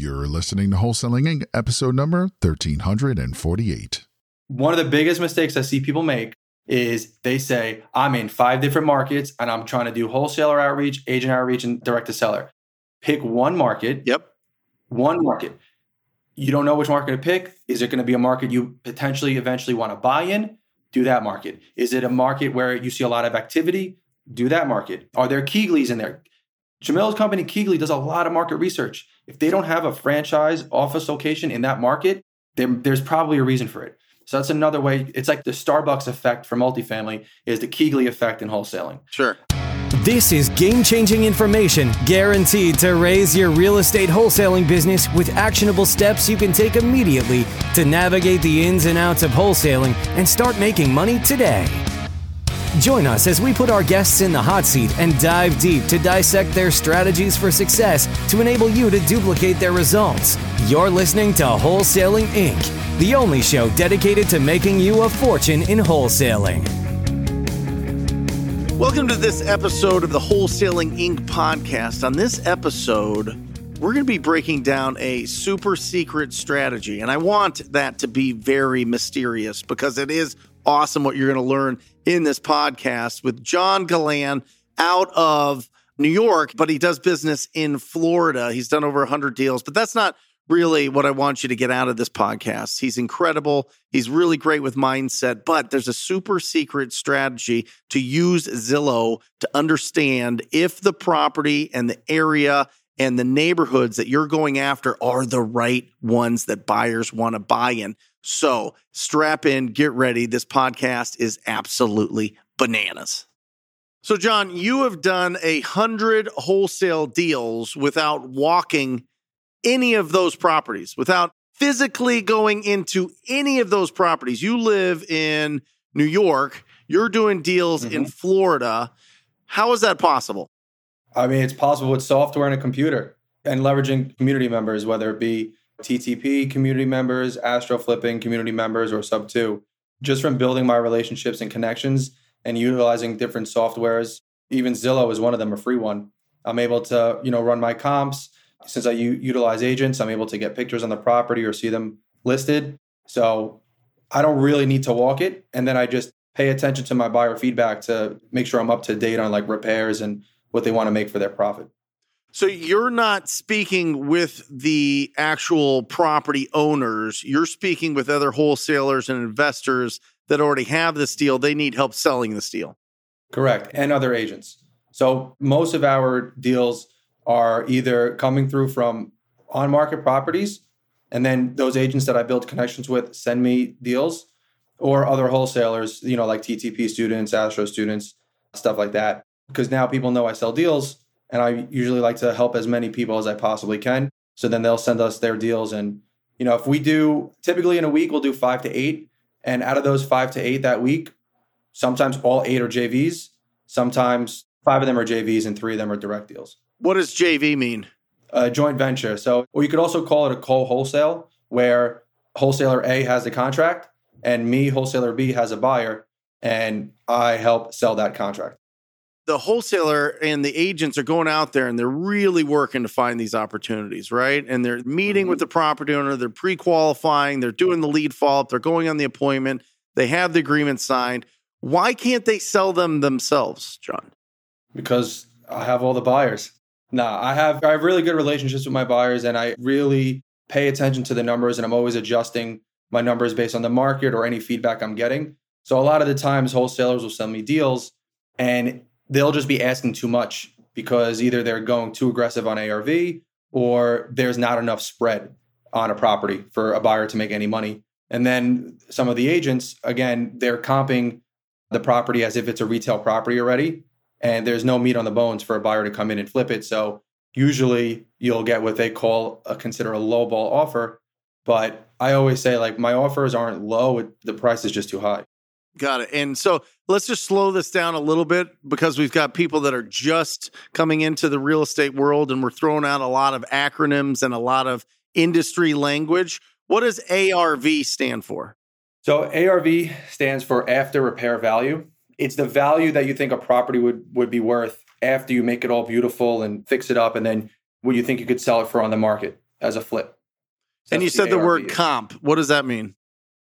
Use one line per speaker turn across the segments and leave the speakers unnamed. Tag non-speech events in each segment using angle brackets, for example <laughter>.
You're listening to Wholesaling Inc., episode number 1348.
One of the biggest mistakes I see people make is they say, I'm in five different markets and I'm trying to do wholesaler outreach, agent outreach, and direct to seller. Pick one market.
Yep.
One market. You don't know which market to pick. Is it going to be a market you potentially eventually want to buy in? Do that market. Is it a market where you see a lot of activity? Do that market. Are there KeyGlee's in there? Jamil's company, KeyGlee, does a lot of market research. If they don't have a franchise office location in that market, there's probably a reason for it. So that's another way. It's like the Starbucks effect for multifamily is the KeyGlee effect in wholesaling.
Sure.
This is game changing information guaranteed to raise your real estate wholesaling business with actionable steps you can take immediately to navigate the ins and outs of wholesaling and start making money today. Join us as we put our guests in the hot seat and dive deep to dissect their strategies for success to enable you to duplicate their results. You're listening to Wholesaling Inc., the only show dedicated to making you a fortune in wholesaling.
Welcome to this episode of the Wholesaling Inc. podcast. On this episode, we're going to be breaking down a super secret strategy. And I want that to be very mysterious because it is awesome what you're going to learn in this podcast with John Galan out of New York, but he does business in Florida. He's done over 100 deals, but that's not really what I want you to get out of this podcast. He's incredible. He's really great with mindset, but there's a super secret strategy to use Zillow to understand if the property and the area and the neighborhoods that you're going after are the right ones that buyers want to buy in. So strap in, get ready. This podcast is absolutely bananas. So, John, you have done a hundred wholesale deals without walking any of those properties, without physically going into any of those properties. You live in New York, you're doing deals mm-hmm. in Florida. How is that possible?
I mean, it's possible with software and a computer and leveraging community members, whether it be TTP community members, Astro Flipping community members, or Sub 2. Just from building my relationships and connections and utilizing different softwares, even Zillow is one of them, a free one. I'm able to, you know, run my comps. Since I u- utilize agents, I'm able to get pictures on the property or see them listed. So I don't really need to walk it. And then I just pay attention to my buyer feedback to make sure I'm up to date on like repairs and what they want to make for their profit.
So you're not speaking with the actual property owners. You're speaking with other wholesalers and investors that already have this deal. They need help selling this deal.
Correct. And other agents. So most of our deals are either coming through from on market properties, and then those agents that I build connections with send me deals, or other wholesalers, you know, like TTP students, Astro students, stuff like that. Because now people know I sell deals and I usually like to help as many people as I possibly can. So then they'll send us their deals. And, you know, if we do typically in a week, we'll do five to eight. And out of those five to eight that week, sometimes all eight are JVs. Sometimes five of them are JVs and three of them are direct deals.
What does JV mean?
A joint venture. So, or you could also call it a co wholesale, where wholesaler A has the contract and me, wholesaler B, has a buyer, and I help sell that contract
the wholesaler and the agents are going out there and they're really working to find these opportunities, right? And they're meeting with mm-hmm. the property owner, they're pre qualifying, they're doing the lead follow up, they're going on the appointment, they have the agreement signed. Why can't they sell them themselves, John?
Because I have all the buyers. Nah, I have I have really good relationships with my buyers and I really pay attention to the numbers and I'm always adjusting my numbers based on the market or any feedback I'm getting. So a lot of the times wholesalers will send me deals and they'll just be asking too much because either they're going too aggressive on ARV or there's not enough spread on a property for a buyer to make any money. And then some of the agents, again, they're comping the property as if it's a retail property already. And there's no meat on the bones for a buyer to come in and flip it. So usually you'll get what they call a consider a low ball offer. But I always say like my offers aren't low, the price is just too high.
Got it. And so let's just slow this down a little bit because we've got people that are just coming into the real estate world and we're throwing out a lot of acronyms and a lot of industry language. What does ARV stand for?
So ARV stands for after repair value. It's the value that you think a property would would be worth after you make it all beautiful and fix it up and then what you think you could sell it for on the market. as a flip.
So and you said the, the word comp. What does that mean?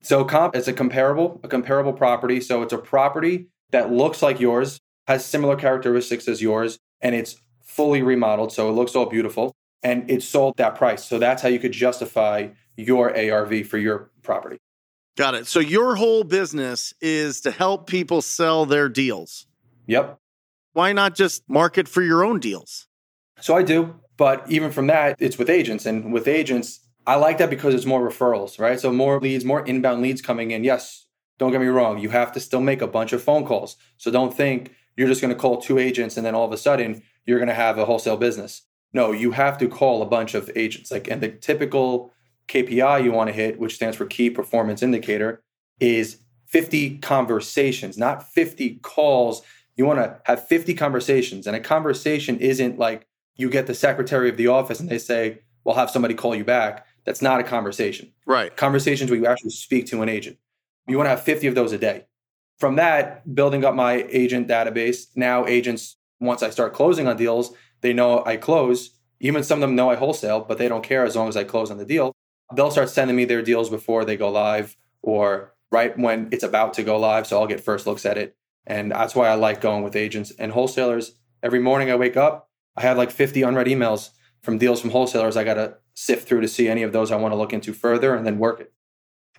So comp is a comparable, a comparable property. So it's a property that looks like yours, has similar characteristics as yours, and it's fully remodeled. So it looks all beautiful and it's sold that price. So that's how you could justify your ARV for your property.
Got it. So your whole business is to help people sell their deals.
Yep.
Why not just market for your own deals?
So I do, but even from that, it's with agents. And with agents, I like that because it's more referrals, right? So more leads, more inbound leads coming in. Yes, don't get me wrong, you have to still make a bunch of phone calls. So don't think you're just going to call two agents and then all of a sudden you're going to have a wholesale business. No, you have to call a bunch of agents. Like, and the typical KPI you want to hit, which stands for key performance indicator, is 50 conversations, not 50 calls. You want to have 50 conversations. And a conversation isn't like you get the secretary of the office and they say, we'll have somebody call you back. That's not a conversation.
Right.
Conversations where you actually speak to an agent. You want to have 50 of those a day. From that, building up my agent database, now agents, once I start closing on deals, they know I close. Even some of them know I wholesale, but they don't care as long as I close on the deal. They'll start sending me their deals before they go live or right when it's about to go live. So I'll get first looks at it. And that's why I like going with agents and wholesalers. Every morning I wake up, I have like 50 unread emails from deals from wholesalers. I got to sift through to see any of those I want to look into further and then work it.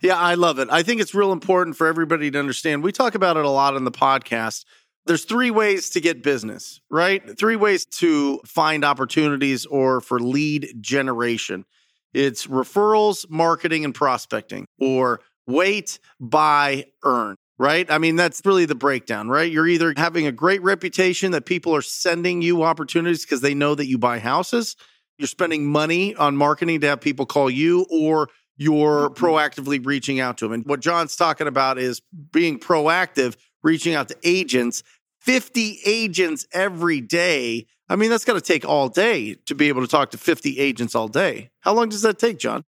Yeah, I love it. I think it's real important for everybody to understand. We talk about it a lot in the podcast there's three ways to get business, right? Three ways to find opportunities or for lead generation. It's referrals, marketing, and prospecting, or wait, buy, earn, right? I mean, that's really the breakdown, right? You're either having a great reputation that people are sending you opportunities because they know that you buy houses, you're spending money on marketing to have people call you, or you're mm-hmm. proactively reaching out to them. And what John's talking about is being proactive reaching out to agents, 50 agents every day. I mean, that's got to take all day to be able to talk to 50 agents all day. How long does that take, John?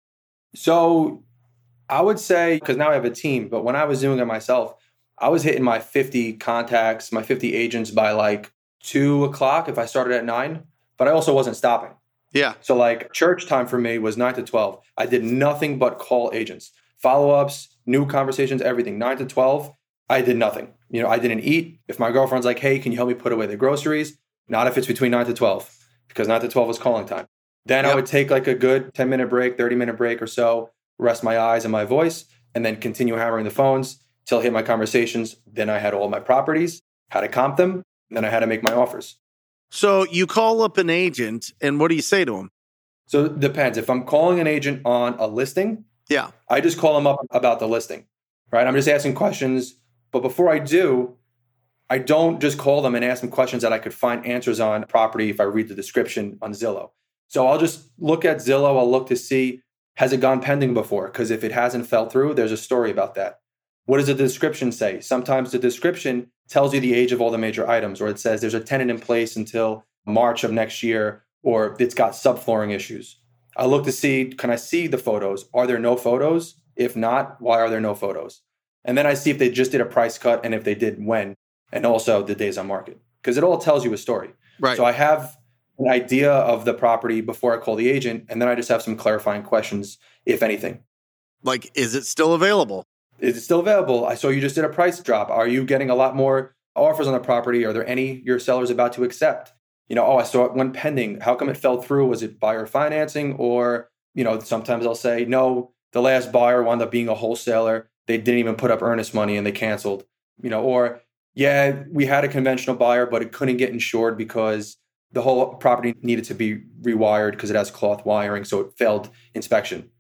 So I would say, because now I have a team, but when I was doing it myself, I was hitting my 50 contacts, my 50 agents by like two o'clock if I started at nine, but I also wasn't stopping.
Yeah.
So, like, church time for me was nine to 12. I did nothing but call agents, follow ups, new conversations, everything. Nine to 12, I did nothing. You know, I didn't eat. If my girlfriend's like, hey, can you help me put away the groceries? Not if it's between nine to 12, because nine to 12 was calling time. Then yep. I would take like a good 10 minute break, 30 minute break or so, rest my eyes and my voice, and then continue hammering the phones till I hit my conversations. Then I had all my properties, how to comp them, then I had to make my offers.
So you call up an agent, and what do you say to him?
So it depends. If I'm calling an agent on a listing,
yeah,
I just call them up about the listing, right? I'm just asking questions but before I do, I don't just call them and ask them questions that I could find answers on property if I read the description on Zillow. So I'll just look at Zillow, I'll look to see has it gone pending before? Because if it hasn't fell through, there's a story about that. What does the description say? Sometimes the description tells you the age of all the major items, or it says there's a tenant in place until March of next year, or it's got subflooring issues. I look to see can I see the photos? Are there no photos? If not, why are there no photos? And then I see if they just did a price cut and if they did when, and also the days on market, because it all tells you a story.
Right.
So I have an idea of the property before I call the agent, and then I just have some clarifying questions, if anything.
Like, is it still available?
Is it still available? I saw you just did a price drop. Are you getting a lot more offers on the property? Are there any your sellers about to accept? You know, oh, I saw it went pending. How come it fell through? Was it buyer financing? Or, you know, sometimes I'll say, no, the last buyer wound up being a wholesaler they didn't even put up earnest money and they canceled, you know, or yeah, we had a conventional buyer, but it couldn't get insured because the whole property needed to be rewired because it has cloth wiring, so it failed inspection.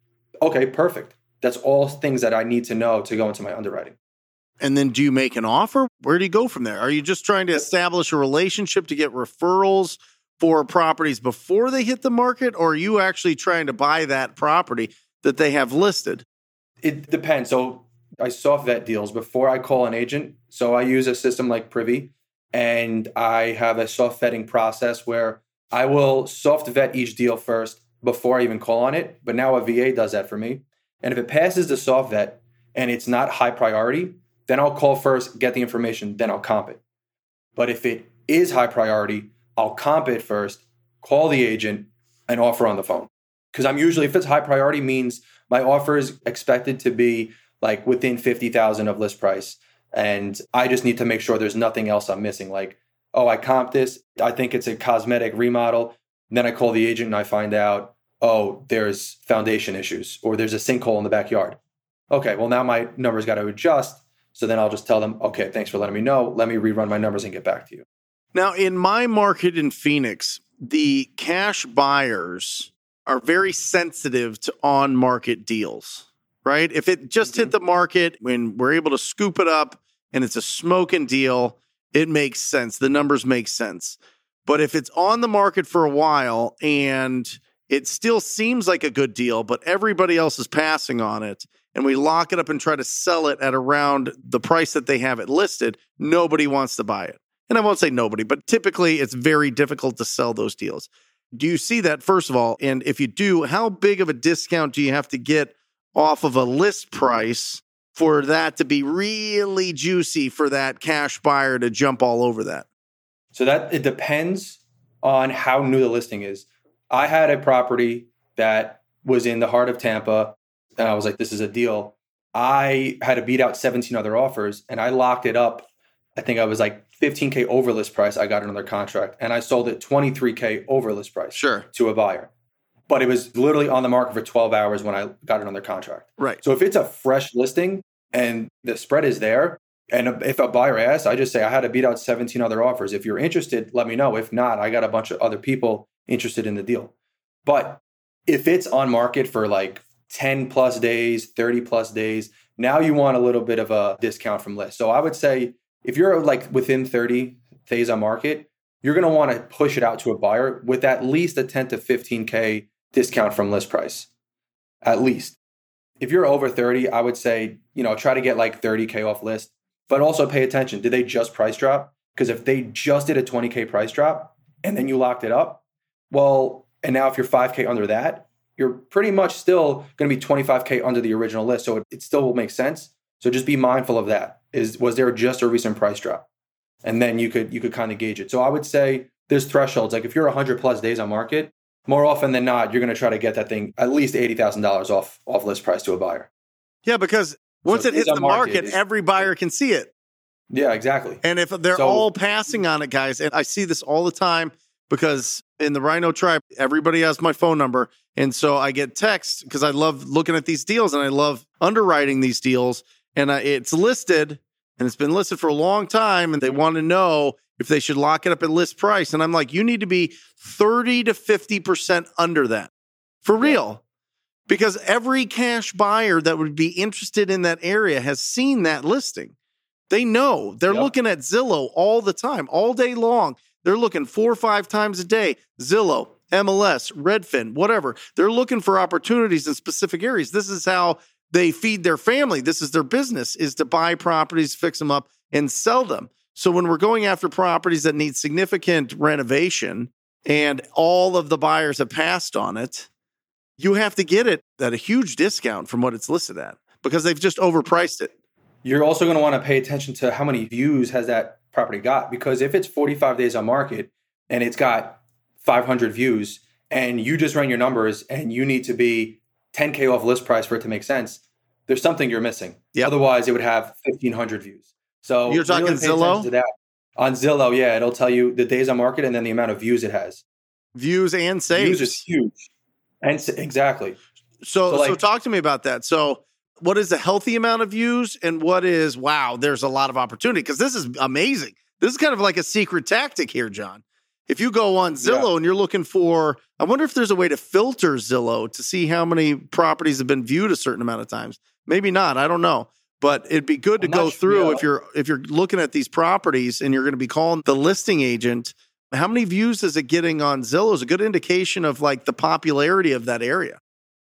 Okay, perfect. That's all things that I need to know to go into my underwriting.
And then do you make an offer? Where do you go from there? Are you just trying to establish a relationship to get referrals for properties before they hit the market, or are you actually trying to buy that property that they have listed?
It depends. So I soft vet deals before I call an agent. So I use a system like Privy and I have a soft vetting process where I will soft vet each deal first before I even call on it. But now a VA does that for me. And if it passes the soft vet and it's not high priority, then I'll call first, get the information, then I'll comp it. But if it is high priority, I'll comp it first, call the agent, and offer on the phone. Because I'm usually, if it's high priority, means my offer is expected to be like within 50,000 of list price. And I just need to make sure there's nothing else I'm missing. Like, oh, I comp this. I think it's a cosmetic remodel. then I call the agent and I find out, oh, there's foundation issues or there's a sinkhole in the backyard. Okay, well, now my numbers got to adjust. So then I'll just tell them, okay, thanks for letting me know. Let me rerun my numbers and get back to you.
Now, in my market in Phoenix, the cash buyers are very sensitive to on market deals, right? If it just mm-hmm. hit the market when we're able to scoop it up and it's a smoking deal, it makes sense. The numbers make sense. But if it's on the market for a while and it still seems like a good deal, but everybody else is passing on it, and we lock it up and try to sell it at around the price that they have it listed, nobody wants to buy it. And I won't say nobody, but typically it's very difficult to sell those deals. Do you see that, first of all? And if you do, how big of a discount do you have to get off of a list price for that to be really juicy for that cash buyer to jump all over that?
So that it depends on how new the listing is. I had a property that was in the heart of Tampa, and I was like, this is a deal. I had to beat out 17 other offers, and I locked it up. I think I was like 15K over list price. I got another contract, and I sold it 23K over list price
sure.
to a buyer. But it was literally on the market for 12 hours when I got another contract.
Right.
So if it's a fresh listing and the spread is there, and if a buyer asks, I just say, I had to beat out 17 other offers. If you're interested, let me know. If not, I got a bunch of other people interested in the deal. But if it's on market for like 10 plus days, 30 plus days, now you want a little bit of a discount from list. So I would say if you're like within 30 days on market, you're going to want to push it out to a buyer with at least a 10 to 15K discount from list price. At least. If you're over 30, I would say, you know, try to get like 30K off list but also pay attention. Did they just price drop? Because if they just did a 20K price drop and then you locked it up, well, and now if you're 5K under that, you're pretty much still going to be 25K under the original list. So it, it still will make sense. So just be mindful of that. Is was there just a recent price drop? And then you could you could kind of gauge it. So I would say there's thresholds. Like if you're 100 plus days on market, more often than not, you're going to try to get that thing at least eighty thousand dollars off off list price to a buyer.
Yeah, because once so it hits the market, market every buyer can see it.
Yeah, exactly.
And if they're so, all passing on it, guys, and I see this all the time because in the Rhino tribe, everybody has my phone number. And so I get texts because I love looking at these deals and I love underwriting these deals. And I, it's listed and it's been listed for a long time. And they want to know if they should lock it up at list price. And I'm like, you need to be 30 to 50% under that for real because every cash buyer that would be interested in that area has seen that listing. They know they're yep. looking at Zillow all the time, all day long. They're looking four or five times a day. Zillow, MLS, Redfin, whatever. They're looking for opportunities in specific areas. This is how they feed their family. This is their business is to buy properties, fix them up and sell them. So when we're going after properties that need significant renovation and all of the buyers have passed on it, you have to get it at a huge discount from what it's listed at because they've just overpriced it.
You're also going to want to pay attention to how many views has that property got because if it's 45 days on market and it's got 500 views and you just ran your numbers and you need to be 10k off list price for it to make sense, there's something you're missing.
Yep.
Otherwise, it would have 1500 views. So
you're talking really Zillow.
To that. On Zillow, yeah, it'll tell you the days on market and then the amount of views it has.
Views and saves.
Views is huge. And exactly.
So, so, like, so talk to me about that. So, what is a healthy amount of views, and what is wow? There's a lot of opportunity because this is amazing. This is kind of like a secret tactic here, John. If you go on Zillow yeah. and you're looking for, I wonder if there's a way to filter Zillow to see how many properties have been viewed a certain amount of times. Maybe not. I don't know but it'd be good to go through sure. if you're if you're looking at these properties and you're going to be calling the listing agent how many views is it getting on Zillow is a good indication of like the popularity of that area.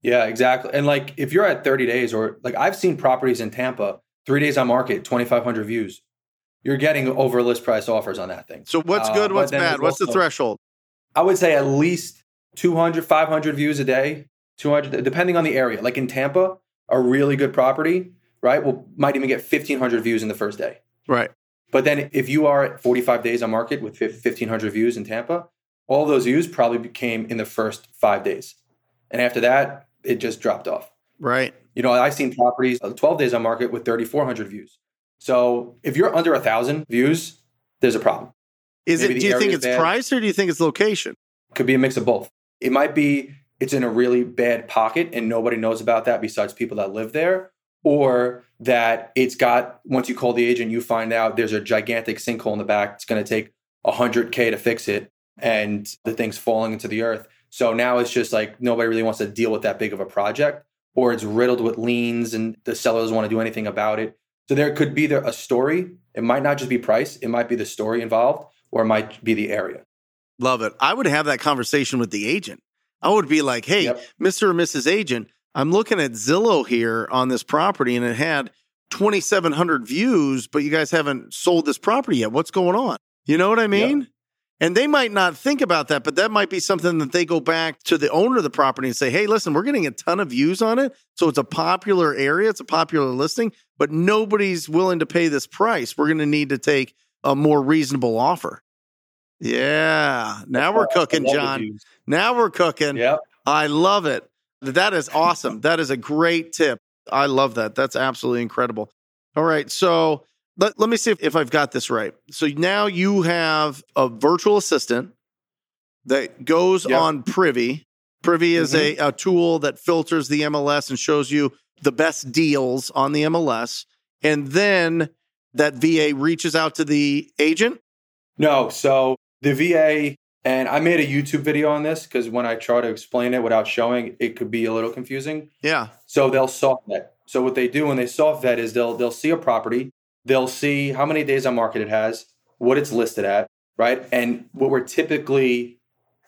Yeah, exactly. And like if you're at 30 days or like I've seen properties in Tampa, three days on market, 2,500 views. You're getting over list price offers on that thing.
So what's good? Uh, what's bad? What's also, the threshold?
I would say at least 200, 500 views a day, 200, depending on the area. Like in Tampa, a really good property, right? Will might even get 1,500 views in the first day.
Right.
But then if you are at 45 days on market with 1,500 views in Tampa, all those views probably came in the first five days. And after that, it just dropped off.
Right.
You know, I've seen properties uh, 12 days on market with 3,400 views. So if you're under a thousand views, there's a problem.
Is
Maybe
it? Do you think it's
bad.
price or do you think it's location?
Could be a mix of both. It might be it's in a really bad pocket and nobody knows about that besides people that live there, or that it's got once you call the agent, you find out there's a gigantic sinkhole in the back. It's going to take 100k to fix it, and the thing's falling into the earth. So now it's just like nobody really wants to deal with that big of a project, or it's riddled with liens and the seller doesn't want to do anything about it. So there could be there a story. It might not just be price. It might be the story involved, or it might be the area.
Love it. I would have that conversation with the agent. I would be like, hey,
Yep.
Mr. or Mrs. Agent, I'm looking at Zillow here on this property and it had 2,700 views, but you guys haven't sold this property yet. What's going on? You know what I mean? And they might not think about that, but that might be something that they go back to the owner of the property and say, hey, listen, we're getting a ton of views on it. So it's a popular area, it's a popular listing, but nobody's willing to pay this price. We're going to need to take a more reasonable offer. Yeah. Now we're cooking,
I love the
John. Now we're cooking.
Yep.
I love it. That is awesome. that is a great tip. I love that. That's absolutely incredible. All right. So let, let me see if, if I've got this right. So now you have a virtual assistant that goes
Yep.
on Privy. Privy is a, mm-hmm. a tool that filters the MLS and shows you the best deals on the MLS. And then that VA reaches out to the agent.
No, so the VA, and I made a YouTube video on this because when I try to explain it without showing, it could be a little confusing.
Yeah.
So they'll soft vet. So what they do when they soft vet is they'll they'll see a property, they'll see how many days on market it has, what it's listed at, right, and what we're typically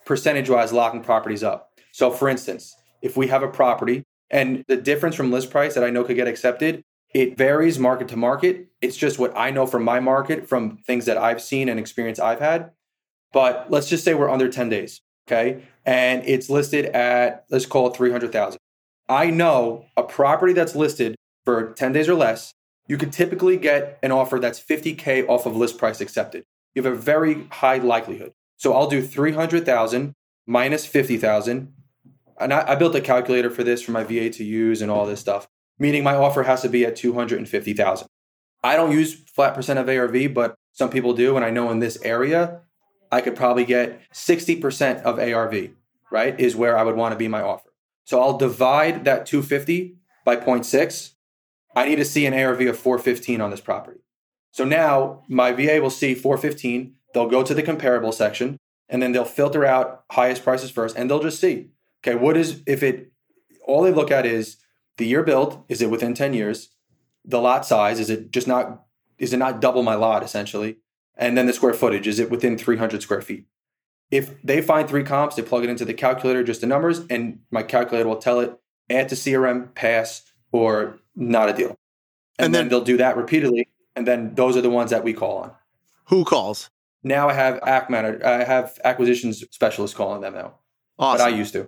percentage wise locking properties up. So for instance, if we have a property and the difference from list price that I know could get accepted, it varies market to market. It's just what I know from my market, from things that I've seen and experience I've had. But let's just say we're under 10 days, okay? And it's listed at, let's call it 300,000. I know a property that's listed for 10 days or less, you could typically get an offer that's 50K off of list price accepted. You have a very high likelihood. So I'll do 300,000 minus 50,000. And I, I built a calculator for this for my VA to use and all this stuff, meaning my offer has to be at 250,000. I don't use flat percent of ARV, but some people do. And I know in this area, I could probably get 60% of ARV, right? Is where I would want to be my offer. So I'll divide that 250 by 0.6. I need to see an ARV of 415 on this property. So now my VA will see 415. They'll go to the comparable section and then they'll filter out highest prices first and they'll just see, okay, what is, if it, all they look at is the year built, is it within 10 years? The lot size, is it just not, is it not double my lot essentially? And then the square footage, is it within 300 square feet? If they find three comps, they plug it into the calculator, just the numbers, and my calculator will tell it add to CRM, pass, or not a deal. And,
And
then,
then-
they'll do that repeatedly. And then those are the ones that we call on.
Who calls?
Now I have AC manager, I have acquisitions specialists calling them now,
Awesome.
but I used to.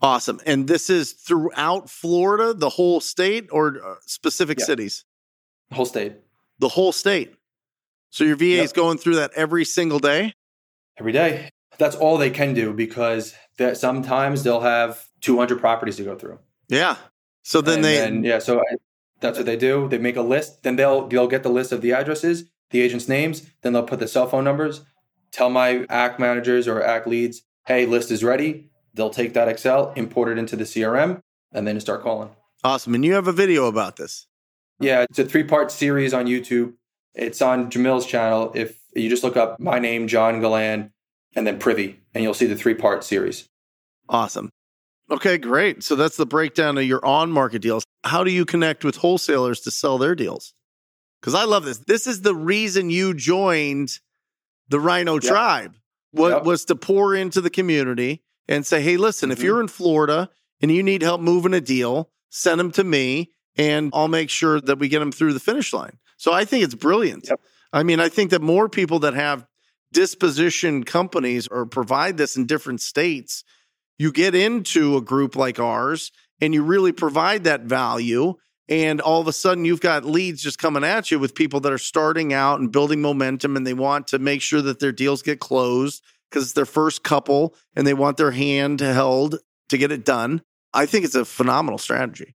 Awesome. And this is throughout Florida, the whole state, or uh, specific
Yeah.
cities?
The whole state
The whole state. So your VA is going through that every single day?
every day. That's all they can do because that sometimes they'll have 200 properties to go through.
Yeah. So then
And
they,
then, yeah, so I, that's what they do. They make a list. Then they'll they'll get the list of the addresses, the agents' names. Then they'll put the cell phone numbers. Tell my ACK managers or ACK leads, hey, list is ready. They'll take that Excel, import it into the CRM, and then start calling.
awesome. And you have a video about this.
Yeah, it's a three part series on YouTube. It's on Jamil's channel. If you just look up my name, John Galan, and then Privy, and you'll see the three part series.
Awesome. Okay, great. So that's the breakdown of your on market deals. How do you connect with wholesalers to sell their deals? Because I love this. This is the reason you joined the Rhino
Yep.
Tribe was,
Yep.
was to pour into the community and say, hey, listen, if
Mhm.
you're in Florida and you need help moving a deal, send them to me and I'll make sure that we get them through the finish line. So I think it's brilliant.
Yep.
I mean, I think that more people that have disposition companies or provide this in different states, you get into a group like ours and you really provide that value. And all of a sudden, you've got leads just coming at you with people that are starting out and building momentum and they want to make sure that their deals get closed because it's their first couple and they want their hand held to get it done. I think it's a phenomenal strategy.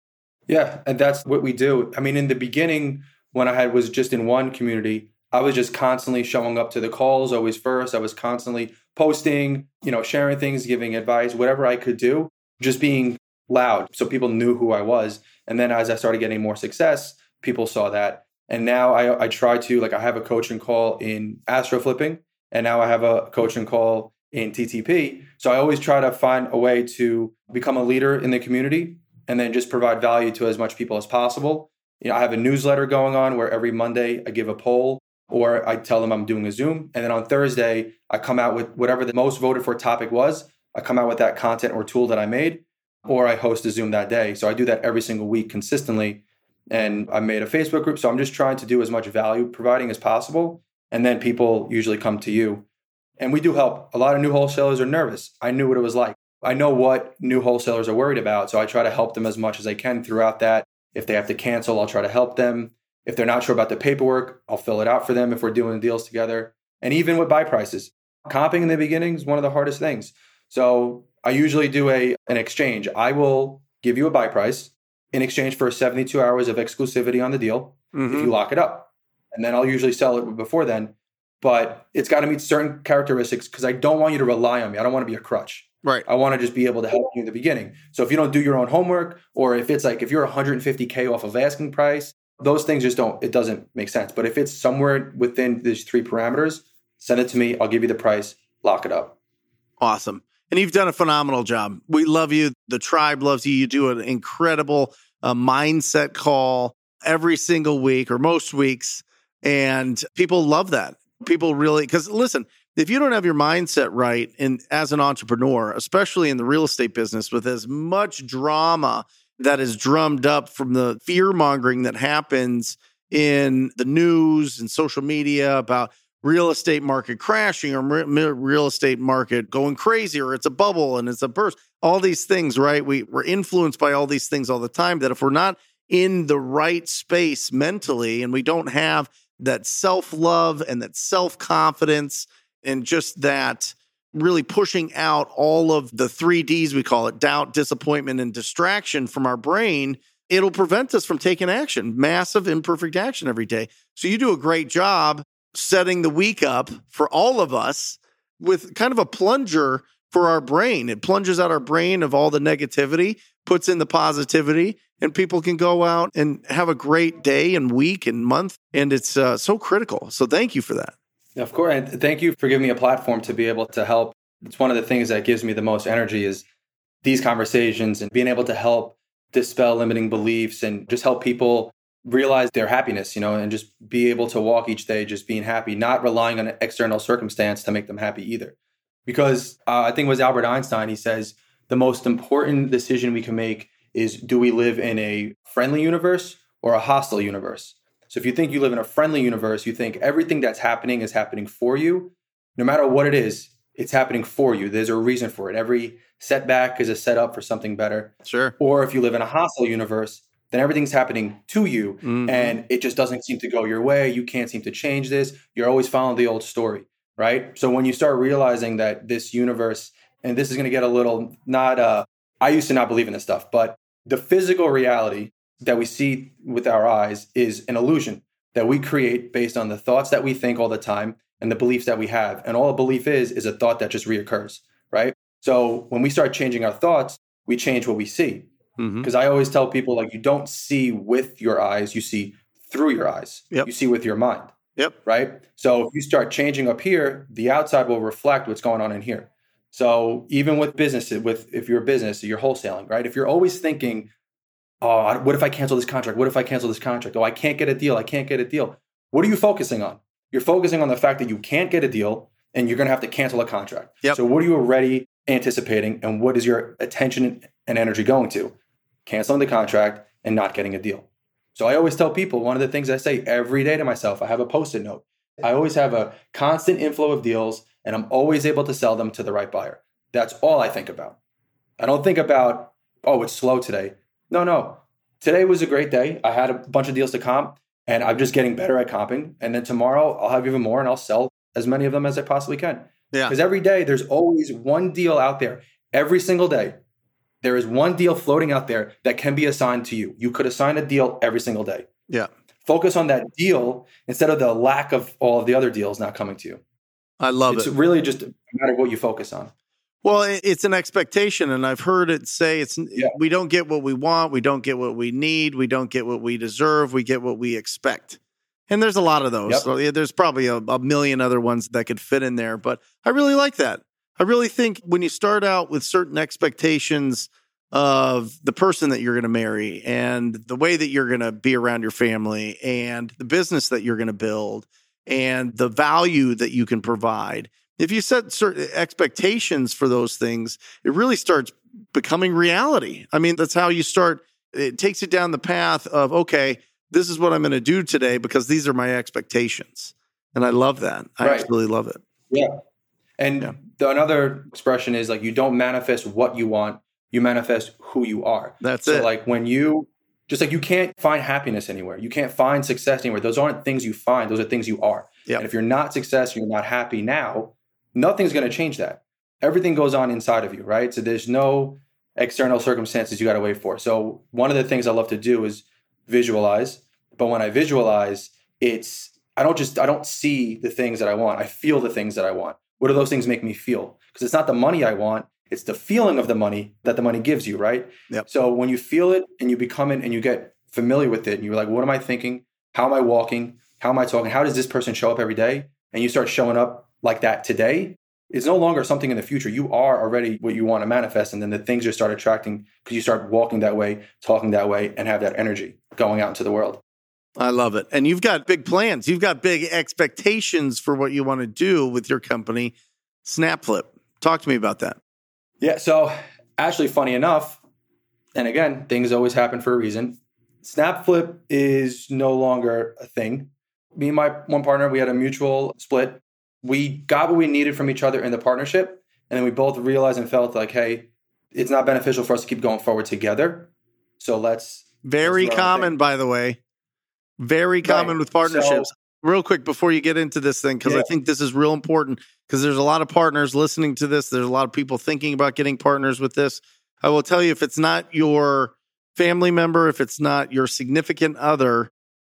Yeah, and that's what we do. I mean, in the beginning, when I had was just in one community, I was just constantly showing up to the calls, always first. I was constantly posting, you know, sharing things, giving advice, whatever I could do, just being loud so people knew who I was. And then as I started getting more success, people saw that. And now I, I try to, like, I have a coaching call in astro flipping, and now I have a coaching call in TTP. So I always try to find a way to become a leader in the community and then just provide value to as much people as possible. You know, I have a newsletter going on where every Monday I give a poll or I tell them I'm doing a Zoom. And then on Thursday, I come out with whatever the most voted for topic was. I come out with that content or tool that I made, or I host a Zoom that day. So I do that every single week consistently. And I made a Facebook group. So I'm just trying to do as much value providing as possible. And then people usually come to you. And we do help. A lot of new wholesalers are nervous. I knew what it was like. I know what new wholesalers are worried about. So I try to help them as much as I can throughout that. If they have to cancel, I'll try to help them. If they're not sure about the paperwork, I'll fill it out for them if we're doing deals together. And even with buy prices, comping in the beginning is one of the hardest things. So I usually do a an exchange. I will give you a buy price in exchange for 72 hours of exclusivity on the deal mm-hmm. if you lock it up. And then I'll usually sell it before then. But it's got to meet certain characteristics because I don't want you to rely on me. I don't want to be a crutch.
Right.
I want to just be able to help you in the beginning. So if you don't do your own homework, or if it's like if you're 150k off of asking price, those things just don't. It doesn't make sense. But if it's somewhere within these three parameters, send it to me. I'll give you the price. Lock it up.
Awesome. And you've done a phenomenal job. We love you. The tribe loves you. You do an incredible uh, mindset call every single week or most weeks. And people love that. People really, because listen, if you don't have your mindset right and as an entrepreneur especially in the real estate business with as much drama that is drummed up from the fear mongering that happens in the news and social media about real estate market crashing or real estate market going crazy or it's a bubble and it's a burst. All these things right? We, we're influenced by all these things all the time that if we're not in the right space mentally and we don't have that self-love and that self-confidence and just that really pushing out all of the three Ds, we call it doubt, disappointment, and distraction from our brain, it'll prevent us from taking action, massive imperfect action every day. So you do a great job setting the week up for all of us with kind of a plunger for our brain. It plunges out our brain of all the negativity, puts in the positivity, and people can go out and have a great day and week and month. And it's uh, so critical. So thank you for that.
Of course. And thank you for giving me a platform to be able to help. It's one of the things that gives me the most energy is these conversations and being able to help dispel limiting beliefs and just help people realize their happiness, you know, and just be able to walk each day just being happy, not relying on an external circumstance to make them happy either. Because uh, I think it was Albert Einstein, he says the most important decision we can make is do we live in a friendly universe or a hostile universe? So if you think you live in a friendly universe, you think everything that's happening is happening for you, no matter what it is, it's happening for you. There's a reason for it. Every setback is a setup for something better.
Sure.
Or if you live in a hostile universe, then everything's happening to you mm-hmm. and it just doesn't seem to go your way. You can't seem to change this. You're always following the old story, right? So when you start realizing that this universe, and this is going to get a little not, uh, I used to not believe in this stuff, but the physical reality that we see with our eyes is an illusion that we create based on the thoughts that we think all the time and the beliefs that we have. And all a belief is, is a thought that just reoccurs, right? So when we start changing our thoughts, we change what we see. Because mm-hmm. I always tell people, like, you don't see with your eyes, you see through your eyes.
Yep.
You see with your mind.
Yep.
Right. So if you start changing up here, the outside will reflect what's going on in here. So even with businesses, with if you're a business, you're wholesaling, right? If you're always thinking oh, what if I cancel this contract? What if I cancel this contract? Oh, I can't get a deal. I can't get a deal. What are you focusing on? You're focusing on the fact that you can't get a deal and you're going to have to cancel a contract.
Yep.
So, what are you already anticipating and what is your attention and energy going to? Canceling the contract and not getting a deal. So, I always tell people one of the things I say every day to myself I have a post it note. I always have a constant inflow of deals and I'm always able to sell them to the right buyer. That's all I think about. I don't think about, oh, it's slow today. No, no. Today was a great day. I had a bunch of deals to comp and I'm just getting better at comping. And then tomorrow I'll have even more and I'll sell as many of them as I possibly can.
Yeah.
Because every day there's always one deal out there every single day There is one deal floating out there that can be assigned to you. You could assign a deal every single day.
Yeah.
Focus on that deal instead of the lack of all of the other deals not coming to you.
I love
it's
it.
It's really just a matter of what you focus on.
Well, it's an expectation, and I've heard it say it's
Yeah.
we don't get what we want, we don't get what we need, we don't get what we deserve, we get what we expect. And there's a lot of those.
Yep.
So yeah, there's probably a, a million other ones that could fit in there, but I really like that. I really think when you start out with certain expectations of the person that you're going to marry and the way that you're going to be around your family and the business that you're going to build and the value that you can provide. If you set certain expectations for those things, it really starts becoming reality. I mean, that's how you start. It takes you down the path of, okay, this is what I'm going to do today because these are my expectations. And I love that. I
Right.
absolutely love it.
Yeah. And
Yeah.
the another expression is like you don't manifest what you want, you manifest who you are.
That's
so
it.
like when you just like you can't find happiness anywhere. You can't find success anywhere. Those aren't things you find. Those are things you are.
Yep.
And if you're not success, you're not happy now, nothing's going to change that. Everything goes on inside of you, right? So there's no external circumstances you got to wait for. So one of the things I love to do is visualize. But when I visualize, it's I don't just I don't see the things that I want. I feel the things that I want. What do those things make me feel? Because it's not the money I want, it's the feeling of the money that the money gives you, right?
Yep.
So when you feel it and you become it and you get familiar with it and you're like, what am I thinking? How am I walking? How am I talking? How does this person show up every day? And you start showing up like that today. is no longer something in the future. You are already what you want to manifest. And then the things just start attracting because you start walking that way, talking that way, and have that energy going out into the world.
I love it. And you've got big plans. You've got big expectations for what you want to do with your company, Snapflip. Talk to me about that.
Yeah. So actually, funny enough, and again, things always happen for a reason. Snapflip is no longer a thing. Me and my one partner, we had a mutual split. We got what we needed from each other in the partnership. And then we both realized and felt like, hey, it's not beneficial for us to keep going forward together. So let's
Very
I'm
common, by the way. Very common
Right.
with partnerships. Real quick before you get into this thing, because I think this is real important, because there's a lot of partners listening to this. There's a lot of people thinking about getting partners with this. I will tell you if it's not your family member, if it's not your significant other,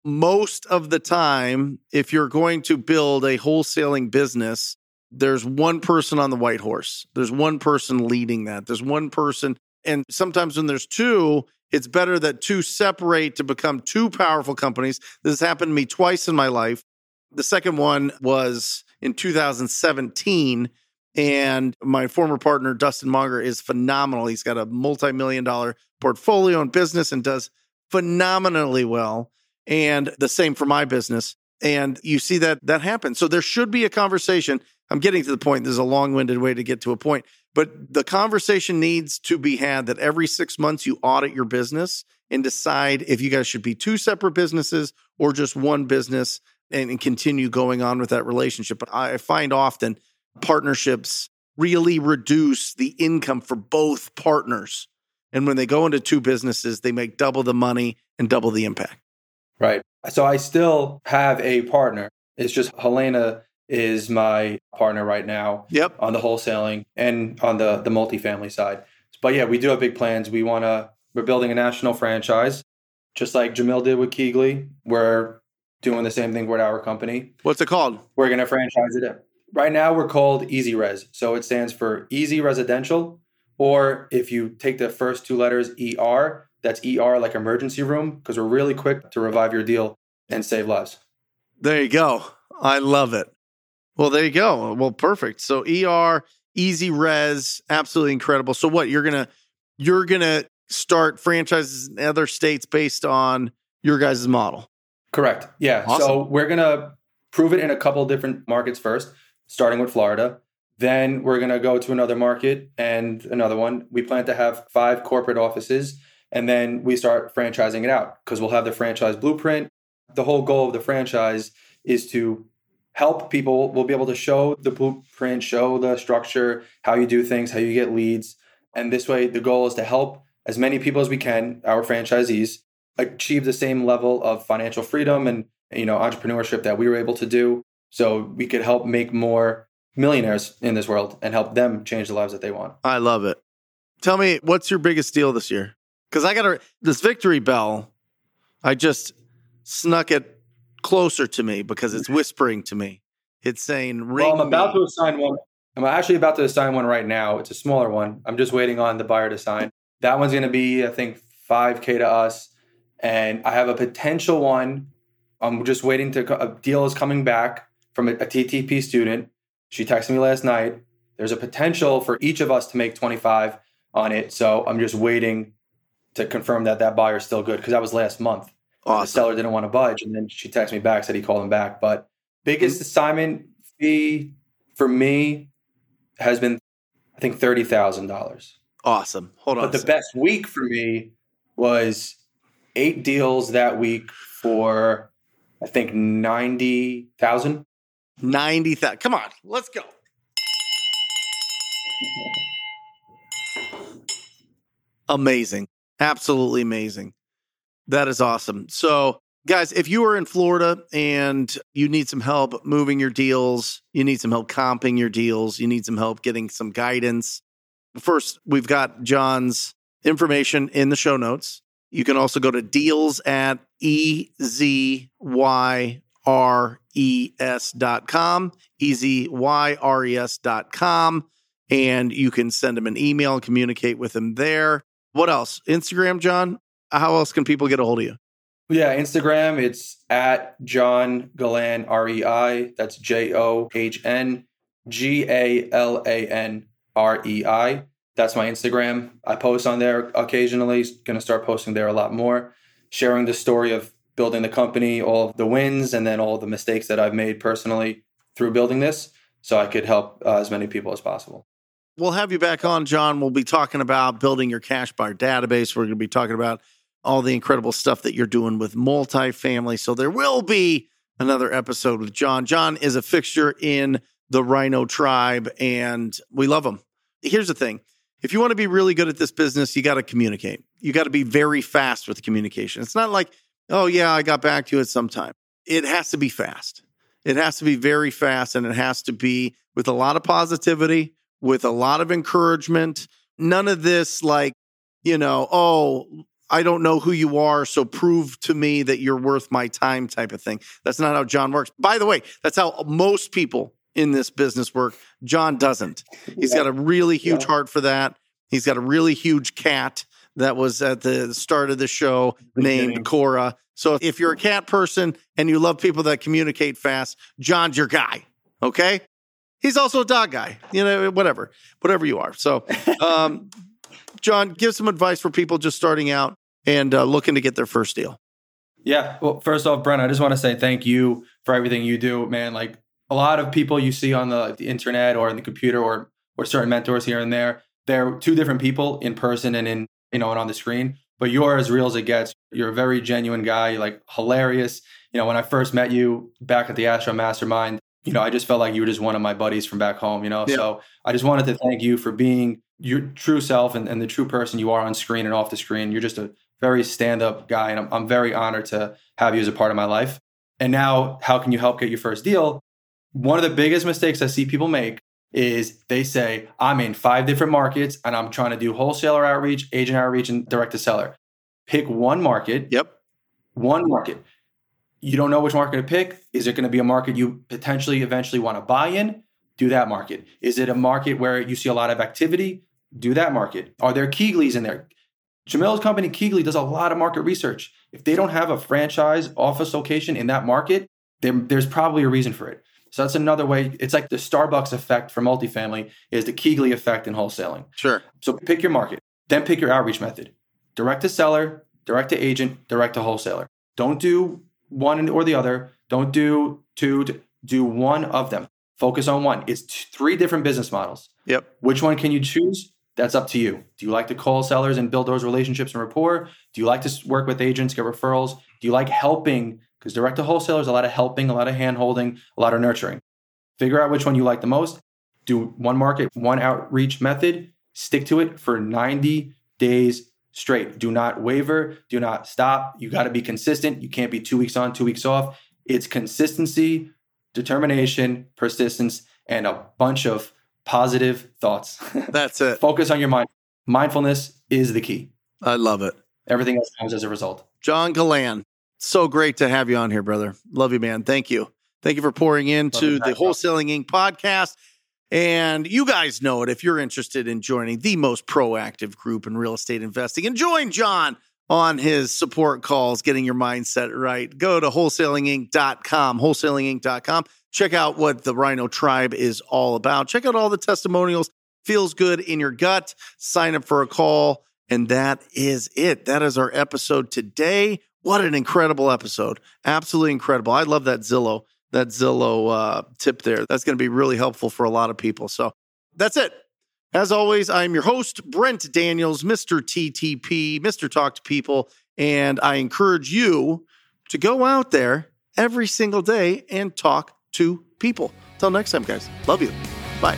most of the time, if you're going to build a wholesaling business, there's one person on the white horse. There's one person leading that. There's one person. And sometimes when there's two, it's better that two separate to become two powerful companies. This has happened to me twice in my life. The second one was in 2017. And my former partner, Dustin Monger, is phenomenal. He's got a multi million dollar portfolio and business and does phenomenally well. And the same for my business. And you see that that happens. So there should be a conversation. I'm getting to the point. This is a long winded way to get to a point, but the conversation needs to be had that every six months you audit your business and decide if you guys should be two separate businesses or just one business and, and continue going on with that relationship. But I find often partnerships really reduce the income for both partners. And when they go into two businesses, they make double the money and double the impact.
Right. So I still have a partner. It's just Helena is my partner right now
Yep.
on the wholesaling and on the the multifamily side. But yeah, we do have big plans. We want to we're building a national franchise just like Jamil did with KeyGlee. We're doing the same thing with our company.
What's it called?
We're going to franchise it. Right now we're called EZRes. So it stands for Easy Residential or if you take the first two letters ER, that's ER like emergency room because we're really quick to revive your deal and save lives.
There you go. I love it. Well, there you go. Well, perfect. So ER, EZRes, absolutely incredible. So what you're gonna you're gonna start franchises in other states based on your guys' model.
Correct. Yeah.
Awesome.
So we're going to prove it in a couple different markets first, starting with Florida. Then we're going to go to another market and another one. We plan to have five corporate offices and then we start franchising it out because we'll have the franchise blueprint. The whole goal of the franchise is to help people. We'll be able to show the blueprint, show the structure, how you do things, how you get leads. And this way, the goal is to help as many people as we can, our franchisees, achieve the same level of financial freedom and you know entrepreneurship that we were able to do so we could help make more millionaires in this world and help them change the lives that they want
I love it. Tell me, what's your biggest deal this year? Because I got a, this victory bell. I just snuck it closer to me because it's whispering to me. It's saying, ring
Well, I'm about
me.
to assign one. I'm actually about to assign one right now. It's a smaller one. I'm just waiting on the buyer to sign. That one's going to be, I think, 5K to us. And I have a potential one. I'm just waiting to, a deal is coming back from a, a TTP student. She texted me last night. There's a potential for each of us to make 25 on it. So I'm just waiting to confirm that that buyer's still good because that was last month.
Awesome.
The seller didn't want to budge, and then she texted me back, said he called him back. But biggest mm-hmm. assignment fee for me has been, I think, thirty thousand dollars.
Awesome. Hold on.
But the best week for me was eight deals that week for, I think, ninety thousand.
90,000. Come on, let's go. Amazing. Absolutely amazing. That is awesome. So, guys, if you are in Florida and you need some help moving your deals, you need some help comping your deals, you need some help getting some guidance. First, we've got John's information in the show notes. You can also go to deals at E ezyres.com, ezyres.com, and you can send him an email and communicate with him there. What else? Instagram, John? How else can people get a hold of you?
Yeah, Instagram, it's at John Galan, R E I. That's J O H N G A L A N R E I. That's my Instagram. I post on there occasionally. Going to start posting there a lot more, sharing the story of building the company, all of the wins, and then all the mistakes that I've made personally through building this so I could help uh, as many people as possible.
We'll have you back on, John. We'll be talking about building your cash buyer database. We're going to be talking about all the incredible stuff that you're doing with multifamily. So there will be another episode with John. John is a fixture in the Rhino tribe, and we love him. Here's the thing if you want to be really good at this business, you got to communicate. You got to be very fast with communication. It's not like, oh, yeah, I got back to you at some time. It has to be fast. It has to be very fast, and it has to be with a lot of positivity, with a lot of encouragement. None of this, like, you know, oh, I don't know who you are, so prove to me that you're worth my time type of thing. That's not how John works. By the way, that's how most people in this business work. John doesn't. He's got a really huge
Yeah.
heart for that. He's got a really huge cat that was at the start of the show named Cora. So if you're a cat person and you love people that communicate fast, John's your guy. Okay. He's also a dog guy, you know, whatever, whatever you are. So, <laughs> um, John, give some advice for people just starting out and uh, looking to get their first deal.
Yeah. Well, first off, Brent, I just want to say thank you for everything you do, man. Like a lot of people you see on the, the internet or in the computer or or certain mentors here and there, they're two different people in person and in you know and on the screen. But you're as real as it gets. You're a very genuine guy. You're like hilarious. You know, when I first met you back at the Astro Mastermind, you know, I just felt like you were just one of my buddies from back home. You know,
Yeah.
so I just wanted to thank you for being your true self and, and the true person you are on screen and off the screen. You're just a very stand up guy, and I'm, I'm very honored to have you as a part of my life. And now, how can you help get your first deal? One of the biggest mistakes I see people make is they say, I'm in five different markets and I'm trying to do wholesaler outreach, agent outreach, and direct to seller. Pick one market,
Yep.
one market. You don't know which market to pick. Is it going to be a market you potentially eventually want to buy in? Do that market. Is it a market where you see a lot of activity? Do that market. Are there KeyGlees in there? Jamil's company, KeyGlee, does a lot of market research. If they don't have a franchise office location in that market, there, there's probably a reason for it. So that's another way. It's like the Starbucks effect for multifamily is the KeyGlee effect in wholesaling.
Sure.
So pick your market, then pick your outreach method. Direct to seller, direct to agent, direct to wholesaler. Don't do one or the other. Don't do two. Do one of them. Focus on one. It's t- three different business models.
Yep.
Which one can you choose? That's up to you. Do you like to call sellers and build those relationships and rapport? Do you like to work with agents, get referrals? Do you like helping? Because direct to wholesalers, a lot of helping, a lot of hand holding, a lot of nurturing. Figure out which one you like the most. Do one market, one outreach method. Stick to it for 90 days straight. Do not waver. Do not stop. You got to be consistent. You can't be two weeks on, two weeks off. It's consistency, determination, persistence, and a bunch of positive thoughts. <laughs>
That's it.
Focus on your mind. mindfulness is the key.
I love it.
Everything else comes as a result.
John Galan, so great to have you on here, brother. Love you, man. Thank you. Thank you for pouring into the Wholesaling Inc. podcast. And you guys know it if you're interested in joining the most proactive group in real estate investing and join John on his support calls, getting your mindset right. Go to wholesalinginc.com, wholesalinginc.com. Check out what the Rhino Tribe is all about. Check out all the testimonials. Feels good in your gut. Sign up for a call. And that is it. That is our episode today. What an incredible episode. Absolutely incredible. I love that Zillow, that Zillow uh, tip there. That's going to be really helpful for a lot of people. So that's it. As always, I'm your host, Brent Daniels, Mr. TTP, Mr. Talk to People. And I encourage you to go out there every single day and talk to people. Till next time, guys. Love you. Bye.